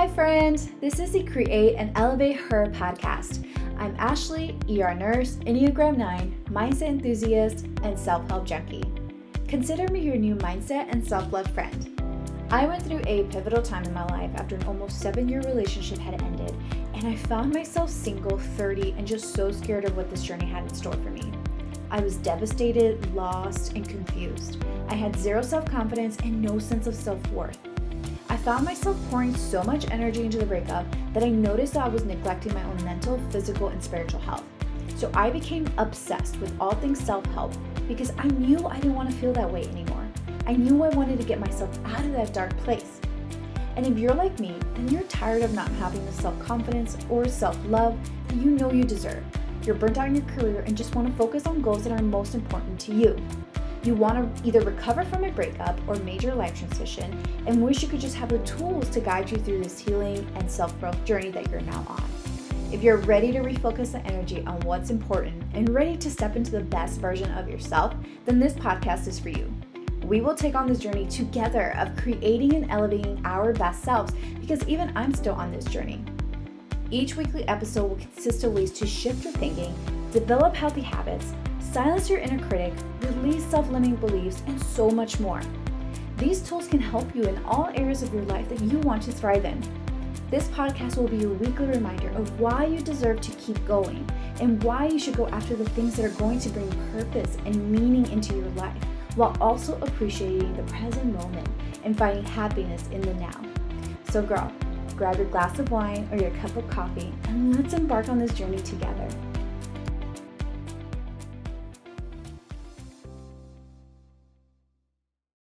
Hi, friend. This is the Create and Elevate Her podcast. I'm Ashley, ER nurse, Enneagram 9, mindset enthusiast, and self help junkie. Consider me your new mindset and self love friend. I went through a pivotal time in my life after an almost seven year relationship had ended, and I found myself single, 30, and just so scared of what this journey had in store for me. I was devastated, lost, and confused. I had zero self confidence and no sense of self worth. I found myself pouring so much energy into the breakup that I noticed that I was neglecting my own mental, physical, and spiritual health. So I became obsessed with all things self help because I knew I didn't want to feel that way anymore. I knew I wanted to get myself out of that dark place. And if you're like me, then you're tired of not having the self confidence or self love that you know you deserve. You're burnt out in your career and just want to focus on goals that are most important to you. You want to either recover from a breakup or major life transition and wish you could just have the tools to guide you through this healing and self growth journey that you're now on. If you're ready to refocus the energy on what's important and ready to step into the best version of yourself, then this podcast is for you. We will take on this journey together of creating and elevating our best selves because even I'm still on this journey. Each weekly episode will consist of ways to shift your thinking, develop healthy habits, silence your inner critic, release self limiting beliefs, and so much more. These tools can help you in all areas of your life that you want to thrive in. This podcast will be your weekly reminder of why you deserve to keep going and why you should go after the things that are going to bring purpose and meaning into your life while also appreciating the present moment and finding happiness in the now. So, girl, grab your glass of wine or your cup of coffee and let's embark on this journey together.